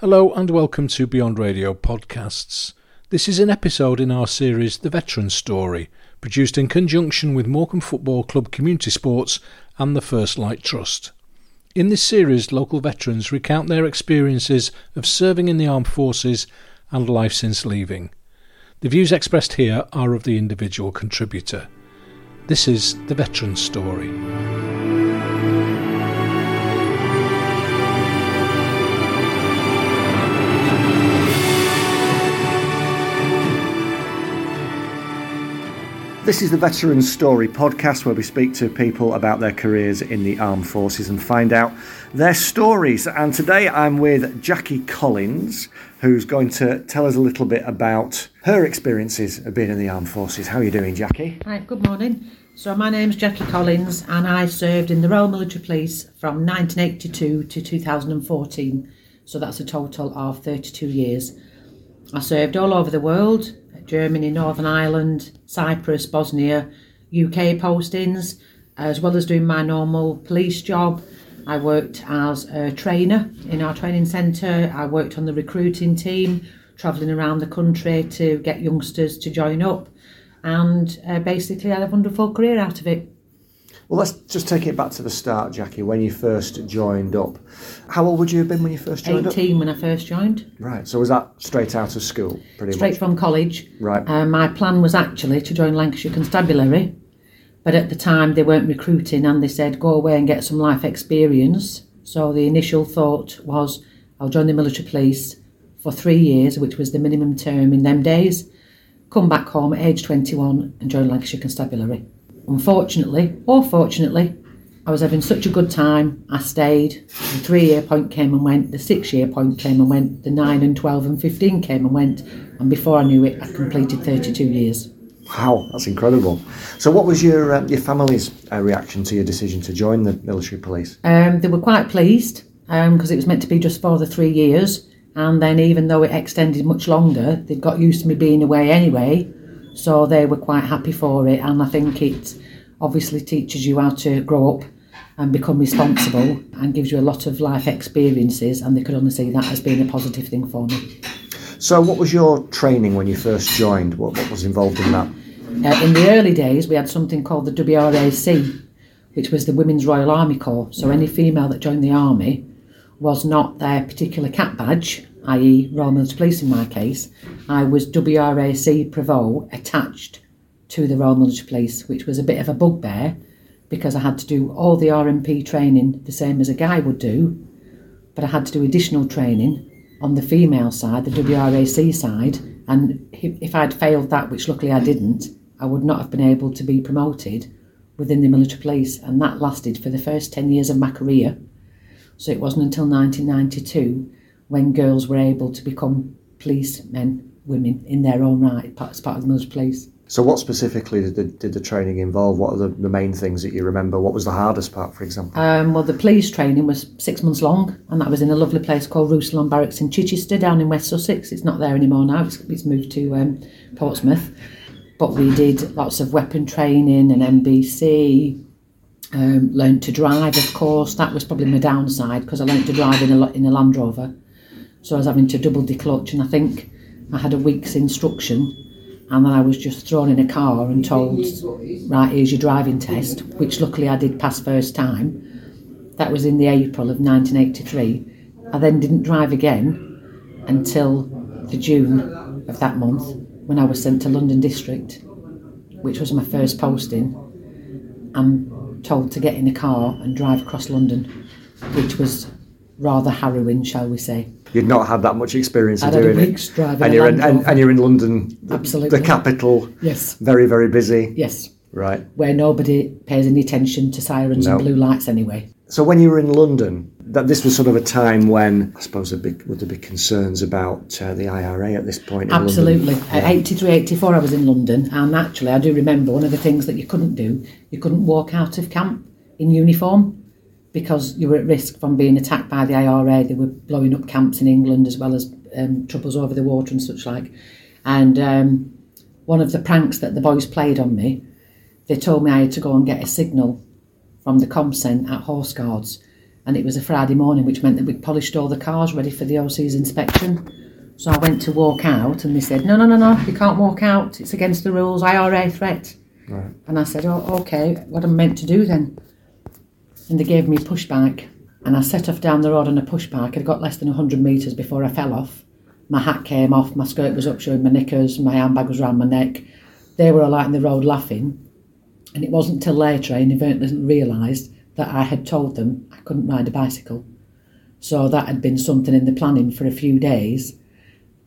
Hello and welcome to Beyond Radio Podcasts. This is an episode in our series The Veteran Story, produced in conjunction with Morecambe Football Club Community Sports and the First Light Trust. In this series, local veterans recount their experiences of serving in the armed forces and life since leaving. The views expressed here are of the individual contributor. This is The Veteran Story. This is the Veteran Story podcast where we speak to people about their careers in the armed forces and find out their stories. And today I'm with Jacqui Collins, who's going to tell us a little bit about her experiences of being in the armed forces. How are you doing, Jacqui? Hi, good morning. So my name's Jacqui Collins and I served in the Royal Military Police from 1982 to 2014. So that's a total of 32 years. I served all over the world, Germany, Northern Ireland, Cyprus, Bosnia, UK postings, as well as doing my normal police job. I worked as a trainer in our training centre. I worked on the recruiting team, travelling around the country to get youngsters to join up. And uh, basically, I had a wonderful career out of it. Well, let's just take it back to the start, Jacqui, when you first joined up. How old would you have been when you first joined 18 up? when I first joined. Right, so was that straight out of school, pretty Straight much? from college. Right. Uh, my plan was actually to join Lancashire Constabulary, but at the time they weren't recruiting and they said go away and get some life experience. So the initial thought was I'll join the military police for three years, which was the minimum term in them days, come back home at age 21 and join Lancashire Constabulary. Unfortunately, or fortunately, I was having such a good time, I stayed. The three year point came and went, the six year point came and went, the nine and 12 and 15 came and went, and before I knew it, I completed 32 years. Wow, that's incredible. So, what was your uh, your family's uh, reaction to your decision to join the military police? Um, they were quite pleased because it was meant to be just for the three years, and then even though it extended much longer, they got used to me being away anyway, so they were quite happy for it. And I think it obviously teaches you how to grow up and become responsible and gives you a lot of life experiences, and they could only see that as being a positive thing for me. So, what was your training when you first joined? What, what was involved in that? Uh, in the early days, we had something called the WRAC, which was the Women's Royal Army Corps. So any female that joined the army was not their particular cap badge, i.e., Military Police in my case. I was WRAC Provost attached to the Royal Military Police, which was a bit of a bugbear because I had to do all the RMP training the same as a guy would do, but I had to do additional training on the female side, the WRAC side, and if I'd failed that, which luckily I didn't, I would not have been able to be promoted within the military police, and that lasted for the first 10 years of my career. So it wasn't until 1992 when girls were able to become policemen, women in their own right, as part of the military police. So, what specifically did the, did the training involve? What are the, the main things that you remember? What was the hardest part, for example? Um, well, the police training was six months long, and that was in a lovely place called Roussillon Barracks in Chichester, down in West Sussex. It's not there anymore now; it's, it's moved to um, Portsmouth. But we did lots of weapon training and NBC. Um, learned to drive, of course. That was probably my downside because I learned to drive in a in a Land Rover, so I was having to double declutch, and I think I had a week's instruction and then I was just thrown in a car and told, right, here's your driving test, which luckily I did pass first time. That was in the April of 1983. I then didn't drive again until the June of that month when I was sent to London District, which was my first posting. I'm told to get in a car and drive across London, which was rather harrowing, shall we say. You'd not had that much experience of I'd a doing it. and you're in, and, and you're in London, Absolutely. the capital. Yes. Very, very busy. Yes. Right. Where nobody pays any attention to sirens No. and blue lights anyway. So when you were in London, that this was sort of a time when I suppose there big would there be concerns about uh, the IRA at this point. In Absolutely. At 83, 84, I was in London, and actually, I do remember one of the things that you couldn't do, you couldn't walk out of camp in uniform because you were at risk from being attacked by the IRA. They were blowing up camps in England as well as um, troubles over the water and such like. And um, one of the pranks that the boys played on me, they told me I had to go and get a signal from the COMCEN at Horse Guards and it was a Friday morning, which meant that we'd polished all the cars ready for the OC's inspection. So I went to walk out, and they said, "No, no, no, no, you can't walk out. It's against the rules. IRA threat." Right. And I said, "Oh, okay. What am I meant to do then?" And they gave me a push bike, and I set off down the road on a push bike. I'd got less than hundred metres before I fell off. My hat came off, my skirt was up showing my knickers, my handbag was round my neck. They were all out in the road laughing, and it wasn't till later I inadvertently realised that I had told them I couldn't ride a bicycle. So that had been something in the planning for a few days.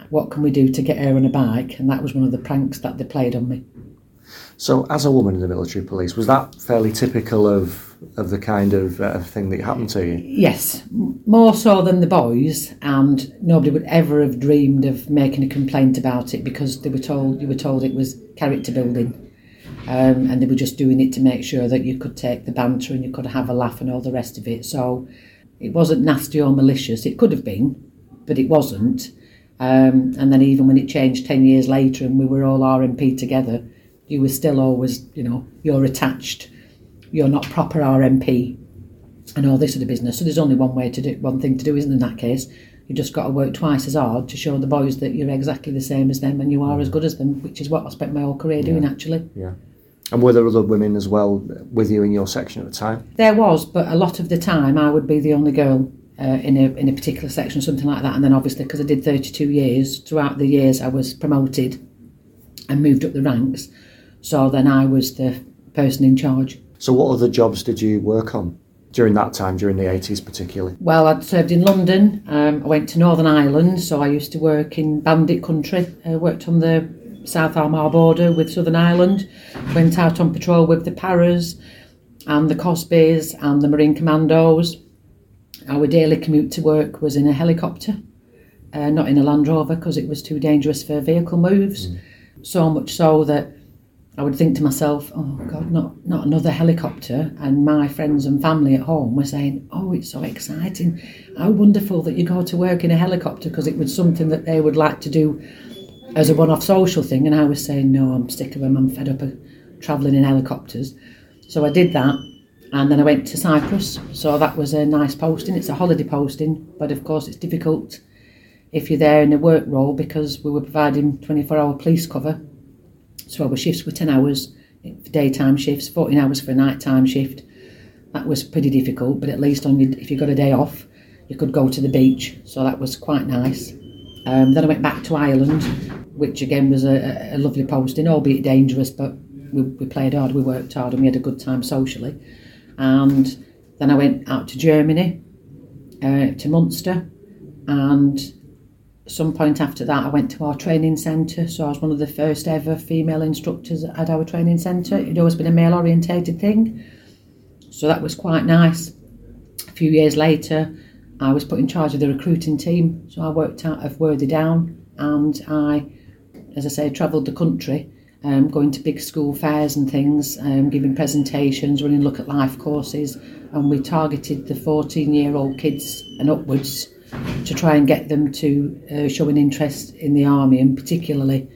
What can we do to get her on a bike? And that was one of the pranks that they played on me. So, as a woman in the military police, was that fairly typical of of the kind of uh, thing that happened to you? Yes, more so than the boys, and nobody would ever have dreamed of making a complaint about it because they were told you were told it was character building, um, and they were just doing it to make sure that you could take the banter and you could have a laugh and all the rest of it. So it wasn't nasty or malicious. It could have been, but it wasn't. Um, and then even when it changed ten years later and we were all RMP together, you were still always, you know, you're attached. You're not proper RMP and all this sort of business. So there's only one way to do one thing to do, isn't in that case? You just got to work twice as hard to show the boys that you're exactly the same as them and you are as good as them, which is what I spent my whole career doing actually. Yeah. And were there other women as well with you in your section at the time? There was, but a lot of the time I would be the only girl uh, in a in a particular section, or something like that. And then obviously because I did 32 years, throughout the years I was promoted and moved up the ranks. So then I was the person in charge. So, what other jobs did you work on during that time, during the 80s particularly? Well, I'd served in London. Um, I went to Northern Ireland, so I used to work in Bandit Country. I worked on the South Armagh border with Southern Ireland. Went out on patrol with the Paras and the KOSBs and the Marine Commandos. Our daily commute to work was in a helicopter, uh, not in a Land Rover because it was too dangerous for vehicle moves. So much so that I would think to myself, "Oh God, not not another helicopter!" And my friends and family at home were saying, "Oh, it's so exciting! How wonderful that you go to work in a helicopter!" Because it was something that they would like to do as a one-off social thing. And I was saying, "No, I'm sick of them. I'm fed up of travelling in helicopters." So I did that, and then I went to Cyprus. So that was a nice posting. It's a holiday posting, but of course it's difficult if you're there in a work role because we were providing 24-hour police cover so our shifts were 10 hours for daytime shifts, 14 hours for a nighttime shift. That was pretty difficult, but at least on your, if you got a day off, you could go to the beach. So that was quite nice. Um, then I went back to Ireland, which again was a, a lovely posting, albeit dangerous, but we, we played hard, we worked hard, and we had a good time socially. And then I went out to Germany, uh, to Munster, and some point after that, I went to our training centre. So I was one of the first ever female instructors at our training centre. It'd always been a male orientated thing. So that was quite nice. A few years later, I was put in charge of the recruiting team. So I worked out of Worthy Down and I, as I say, travelled the country, um, going to big school fairs and things, um, giving presentations, running look at life courses. And we targeted the 14 year old kids and upwards to try and get them to uh, show an interest in the army and particularly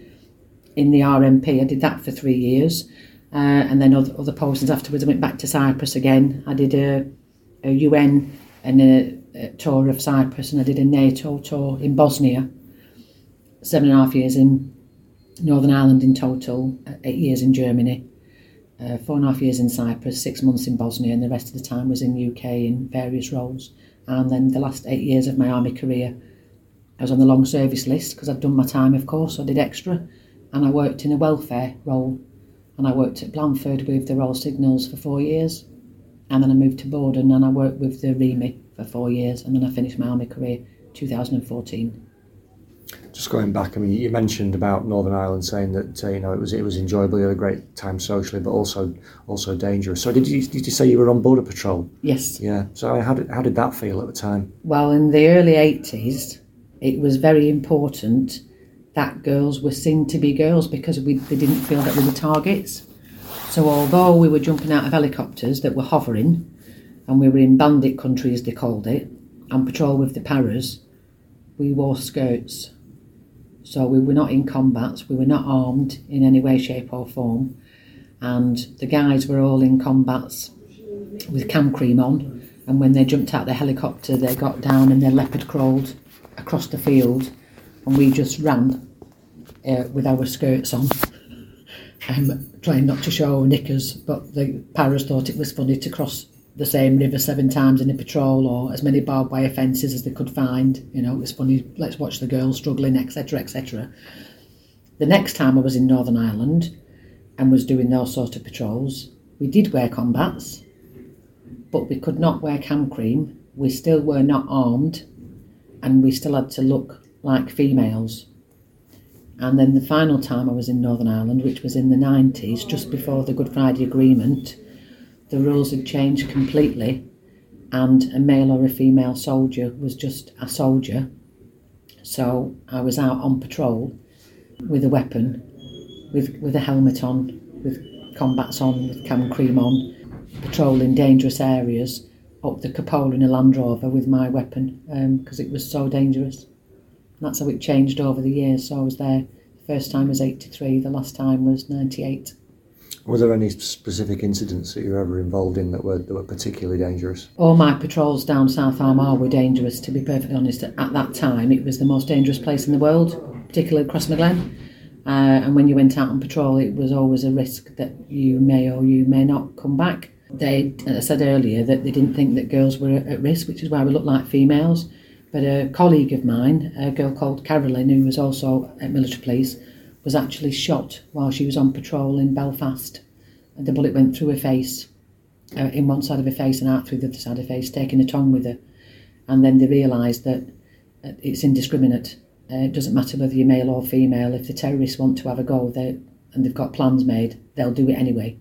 in the RMP. I did that for three years, uh, and then other, other postings afterwards. I went back to Cyprus again. I did a, a UN and a, a tour of Cyprus, and I did a NATO tour in Bosnia. Seven and a half years in Northern Ireland in total, uh, eight years in Germany. Uh, four and a half years in Cyprus, six months in Bosnia, and the rest of the time was in UK in various roles. And then the last eight years of my army career, I was on the long service list because I'd done my time, of course. I did extra, and I worked in a welfare role. And I worked at Blandford with the Royal Signals for four years, and then I moved to Bordon and I worked with the REME for four years, and then I finished my army career 2014. Just going back, I mean, you mentioned about Northern Ireland saying that uh, you know it was it was enjoyable, you had a great time socially, but also also dangerous. So did you did you say you were on border patrol? Yes. Yeah. So how did how did that feel at the time? Well, in the early 80s, it was very important that girls were seen to be girls because we, they didn't feel that we were targets. So, although we were jumping out of helicopters that were hovering, and we were in bandit country, as they called it, on patrol with the paras, we wore skirts. So, we were not in combats, we were not armed in any way, shape, or form. And the guys were all in combats with cam cream on And when they jumped out the helicopter, they got down and they leopard crawled across the field, and we just ran uh, with our skirts on, um, trying not to show our knickers. But the paras thought it was funny to cross the same river seven times in a patrol or as many barbed wire fences as they could find. You know, it was funny, let's watch the girls struggling, etc., etc. The next time I was in Northern Ireland and was doing those sort of patrols, we did wear combats, but we could not wear cam cream. We still were not armed and we still had to look like females. And then the final time I was in Northern Ireland, which was in the 90s, just before the Good Friday Agreement, the rules had changed completely, and a male or a female soldier was just a soldier. So I was out on patrol with a weapon, with, with a helmet on, with combats on, with cam cream on, patrolling dangerous areas up the cupola in a Land Rover with my weapon because um, it was so dangerous. And that's how it changed over the years. So I was there. The first time was 83, the last time was 98. Were there any specific incidents that you were ever involved in that were, that were particularly dangerous? All my patrols down South Armagh were dangerous, to be perfectly honest. At that time, it was the most dangerous place in the world, particularly across Crossmaglen. Uh, and when you went out on patrol, it was always a risk that you may or you may not come back. They I said earlier that they didn't think that girls were at risk, which is why we looked like females. But a colleague of mine, a girl called Carolyn, who was also at military police, was actually shot while she was on patrol in Belfast. And the bullet went through her face, uh, in one side of her face and out through the other side of her face, taking a tongue with her. And then they realised that it's indiscriminate. Uh, it doesn't matter whether you're male or female. If the terrorists want to have a go they and they've got plans made, they'll do it anyway.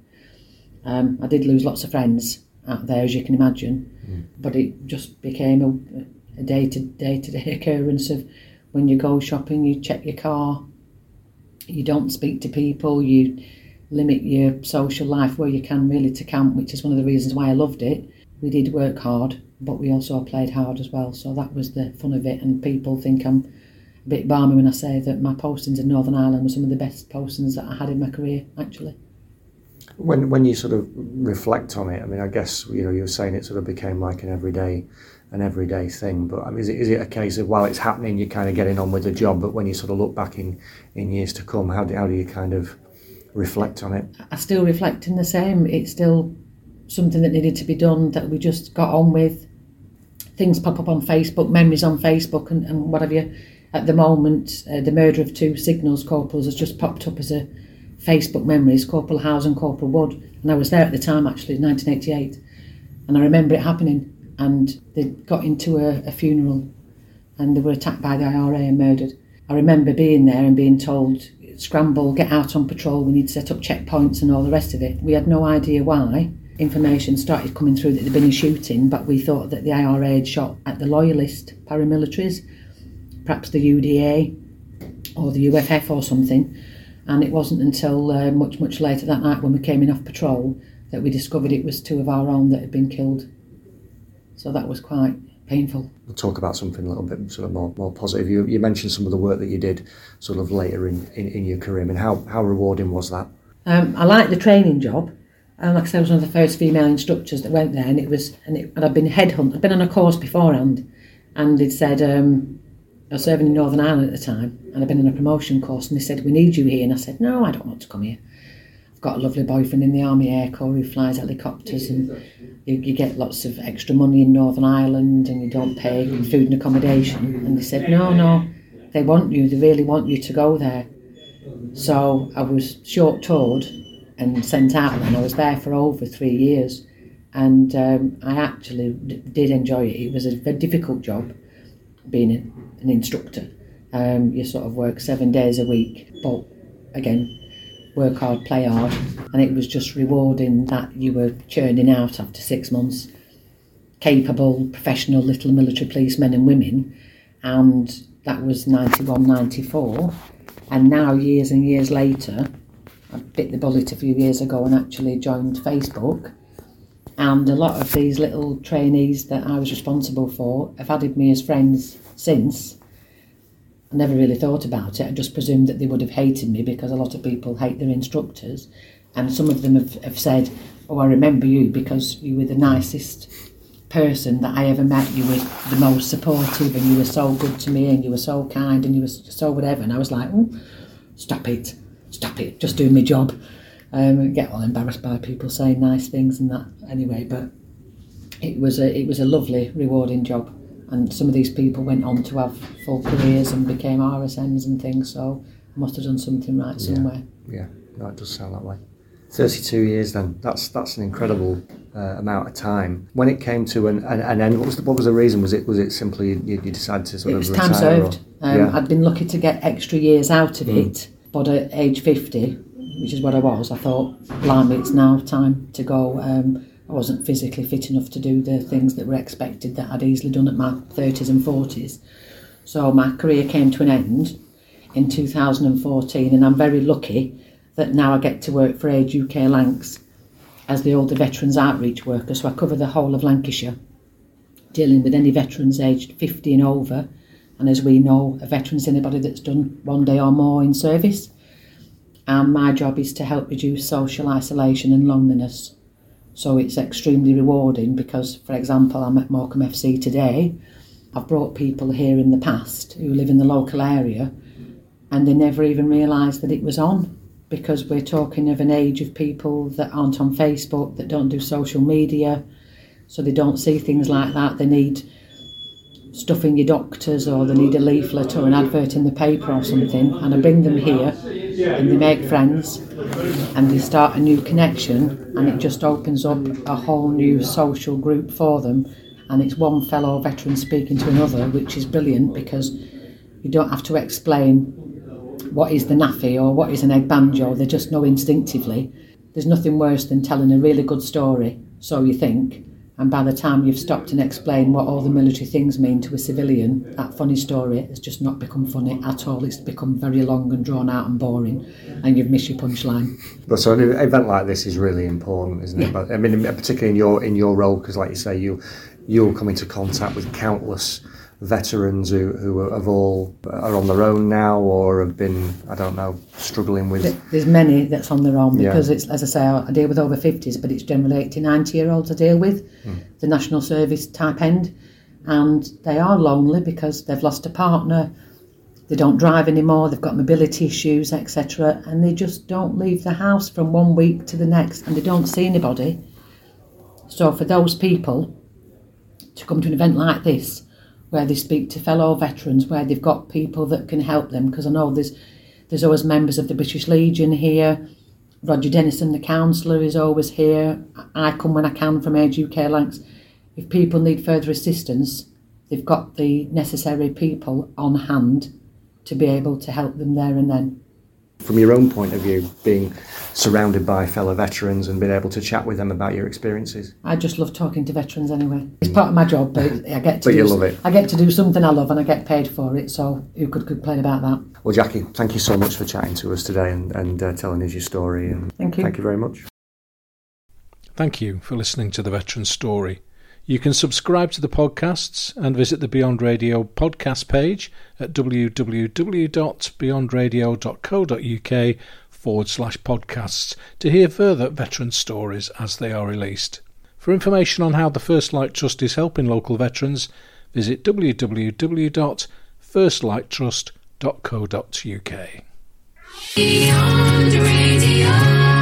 Um, I did lose lots of friends out there, as you can imagine, mm. but it just became a, a day-to-day to day occurrence of when you go shopping, you check your car, you don't speak to people, you limit your social life where you can really to camp, which is one of the reasons why I loved it. We did work hard, but we also played hard as well, so that was the fun of it. And people think I'm a bit balmy when I say that my postings in Northern Ireland were some of the best postings that I had in my career, actually. When when you sort of reflect on it, I mean, I guess you know you're saying it sort of became like an everyday an everyday thing. But I mean, is it, is it a case of while it's happening, you're kind of getting on with the job, but when you sort of look back in, in years to come, how do, how do you kind of reflect on it? I still reflect in the same. It's still something that needed to be done that we just got on with. Things pop up on Facebook, memories on Facebook, and, and what have you. At the moment, uh, the murder of two signals corporals has just popped up as a Facebook memories, Corporal Howes and Corporal Wood. And I was there at the time, actually, 1988. And I remember it happening and they got into a, a funeral and they were attacked by the IRA and murdered. I remember being there and being told, scramble, get out on patrol, we need to set up checkpoints and all the rest of it. We had no idea why. Information started coming through that there'd been a shooting, but we thought that the IRA had shot at the loyalist paramilitaries, perhaps the UDA or the UFF or something. And it wasn't until uh, much, much later that night when we came in off patrol that we discovered it was two of our own that had been killed so that was quite painful. We'll talk about something a little bit sort of more, more positive. You, you mentioned some of the work that you did sort of later in, in, in your career. I mean, how, how rewarding was that? Um, I liked the training job. And like I said, I was one of the first female instructors that went there, and it was, and, it, and I'd been headhunted. I'd been on a course beforehand, and it said um, I was serving in Northern Ireland at the time, and I'd been on a promotion course, and they said, "We need you here," and I said, "No, I don't want to come here." Got a lovely boyfriend in the Army Air Corps who flies helicopters and you, you get lots of extra money in Northern Ireland and you don't pay food and accommodation. And they said, no, no, they want you, they really want you to go there. So I was short toured and sent out and I was there for over three years. And um, I actually d- did enjoy it. It was a very difficult job being an instructor. Um, you sort of work seven days a week, but again, work hard, play hard, and it was just rewarding that you were churning out after six months capable, professional little military policemen and women, and that was 91, 94. And now, years and years later, I bit the bullet a few years ago and actually joined Facebook. And a lot of these little trainees that I was responsible for have added me as friends since. I never really thought about it. I just presumed that they would have hated me because a lot of people hate their instructors. And some of them have, have said, Oh, I remember you because you were the nicest person that I ever met. You were the most supportive, and you were so good to me, and you were so kind, and you were so whatever. And I was like, oh, stop it, stop it, just do my job. Um, get all embarrassed by people saying nice things and that. Anyway, but it was a it was a lovely, rewarding job. And some of these people went on to have full careers and became RSMs and things. So I must have done something right somewhere. Yeah, yeah. No, it does sound that way. 32 years then. That's that's an incredible uh, amount of time. When it came to an, an, an end, what was, the, what was the reason? Was it was it simply you, you decided to sort it of was time served. Um, yeah. I'd been lucky to get extra years out of Mm. it, but at age 50, which is what I was, I thought, blimey, it's now time to go. Um, I wasn't physically fit enough to do the things that were expected that I'd easily done at my 30s and 40s. So my career came to an end in 2014, and I'm very lucky that now I get to work for Age UK Lancs as the older veterans outreach worker. So I cover the whole of Lancashire, dealing with any veterans aged 50 and over. And as we know, a veteran's anybody that's done one day or more in service. And my job is to help reduce social isolation and loneliness. So it's extremely rewarding because, for example, I'm at Morecambe FC today. I've brought people here in the past who live in the local area and they never even realised that it was on because we're talking of an age of people that aren't on Facebook, that don't do social media, so they don't see things like that. They need stuff in your doctors or they need a leaflet or an advert in the paper or something and I bring them here and they make friends and they start a new connection and it just opens up a whole new social group for them and it's one fellow veteran speaking to another which is brilliant because you don't have to explain what is the NAAFI or what is an egg banjo they just know instinctively. There's nothing worse than telling a really good story so you think and by the time you've stopped and explained what all the military things mean to a civilian, that funny story has just not become funny at all. It's become very long and drawn out and boring, and you've missed your punchline. But so an event like this is really important, isn't it? But I mean, particularly in your in your role, because like you say, you you'll come into contact with countless veterans who who have all are on their own now or have been I don't know struggling with. There's many that's on their own Yeah. because it's, as I say, I deal with over 50s, but it's generally 80, 90 year olds I deal with, hmm. the national service type end, and they are lonely because they've lost a partner, they don't drive anymore, they've got mobility issues, etc., and they just don't leave the house from one week to the next and they don't see anybody. So for those people to come to an event like this, where they speak to fellow veterans, where they've got people that can help them, because I know there's there's always members of the British Legion here. Roger Dennison, the counsellor, is always here. I come when I can from Age UK Lancs. If people need further assistance, they've got the necessary people on hand to be able to help them there and then. From your own point of view, being surrounded by fellow veterans and being able to chat with them about your experiences. I just love talking to veterans anyway. It's part of my job, but I get to But do, you love it. I get to do something I love and I get paid for it. So who could complain about that? Well, Jacqui, thank you so much for chatting to us today and, and uh, telling us your story. And Thank you. Thank you very much. Thank you for listening to The Veteran Story. You can subscribe to the podcasts and visit the Beyond Radio podcast page at www.beyondradio.co.uk forward slash podcasts to hear further veteran stories as they are released. For information on how the First Light Trust is helping local veterans, visit www.firstlighttrust.co.uk. Beyond Radio.